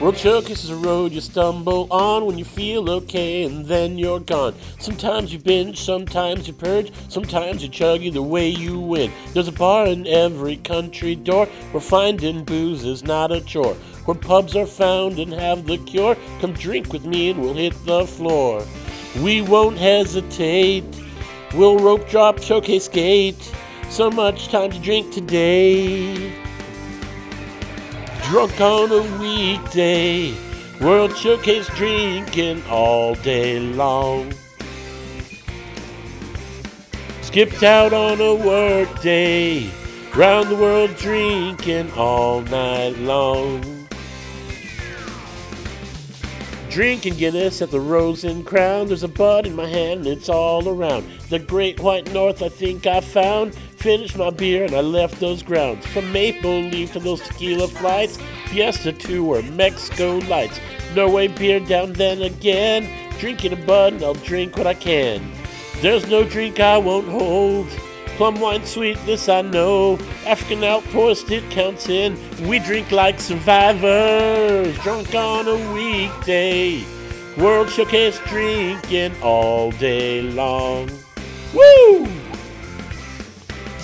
World Showcase is a road you stumble on when you feel okay and then you're gone. Sometimes you binge, sometimes you purge, sometimes you chug, either way you win. There's a bar in every country door where finding booze is not a chore. Where pubs are found and have the cure. Come drink with me and we'll hit the floor. We won't hesitate. We'll rope drop, showcase skate. So much time to drink today drunk on a weekday. World Showcase drinking all day long. Skipped out on a work day. Round the world drinking all night long. Drinking Guinness at the Rose and Crown. There's a bud in my hand and it's all around. The Great White North I think I found. Finished my beer and I left those grounds. From Maple Leaf to those tequila flights, Fiesta 2 or Mexico Lights. Norway beer down then again. Drinking a bud and I'll drink what I can. There's no drink I won't hold. Plum wine sweet, this I know. African outpost, it counts in. We drink like survivors, drunk on a weekday. World Showcase drinking all day long. Woo!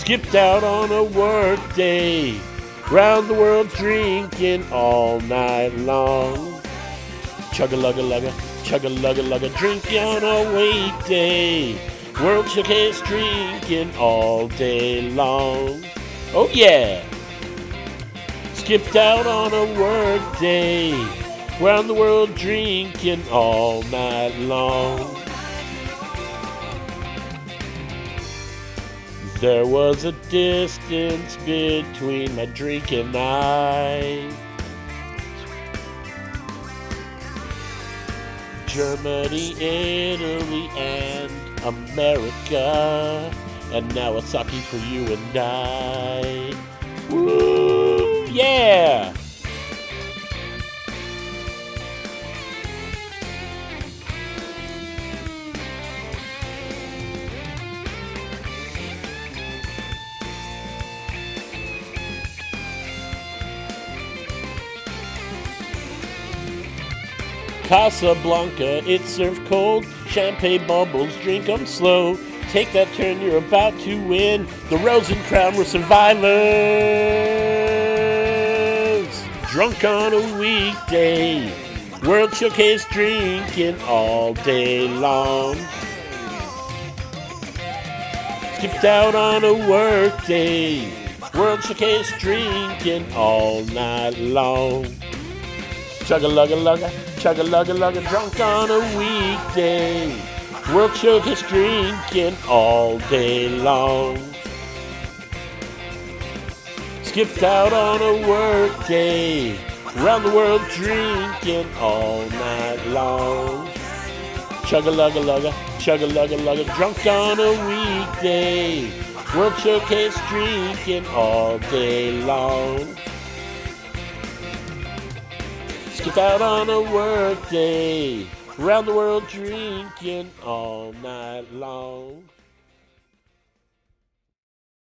Skipped out on a work day. Round the world drinking all night long. Chug a lug a lugga, chug a lug a lugga, drinking on a weekday. World Showcase drinking all day long. Oh yeah! Skipped out on a work day. Round the world drinking all night long. There was a distance between my drink and I. Germany, Italy, and America. And now a sake for you and I. Woo! Yeah! Casablanca, it's served cold. Champagne bubbles, drink 'em slow. Take that turn, you're about to win. The Rose and Crown were survivors. Drunk on a weekday. World Showcase drinking all day long. Skipped out on a work day. World Showcase drinking all night long. Chug a lug a lugga, chug a lug a lugga, drunk on a weekday. World Showcase drinking all day long. Skipped out on a work day. Round the world drinking all night long. Chug a lug a lugga, chug a lug a lugga, drunk on a weekday. World Showcase drinking all day long. Skip out on a work day. Round the world drinking all night long.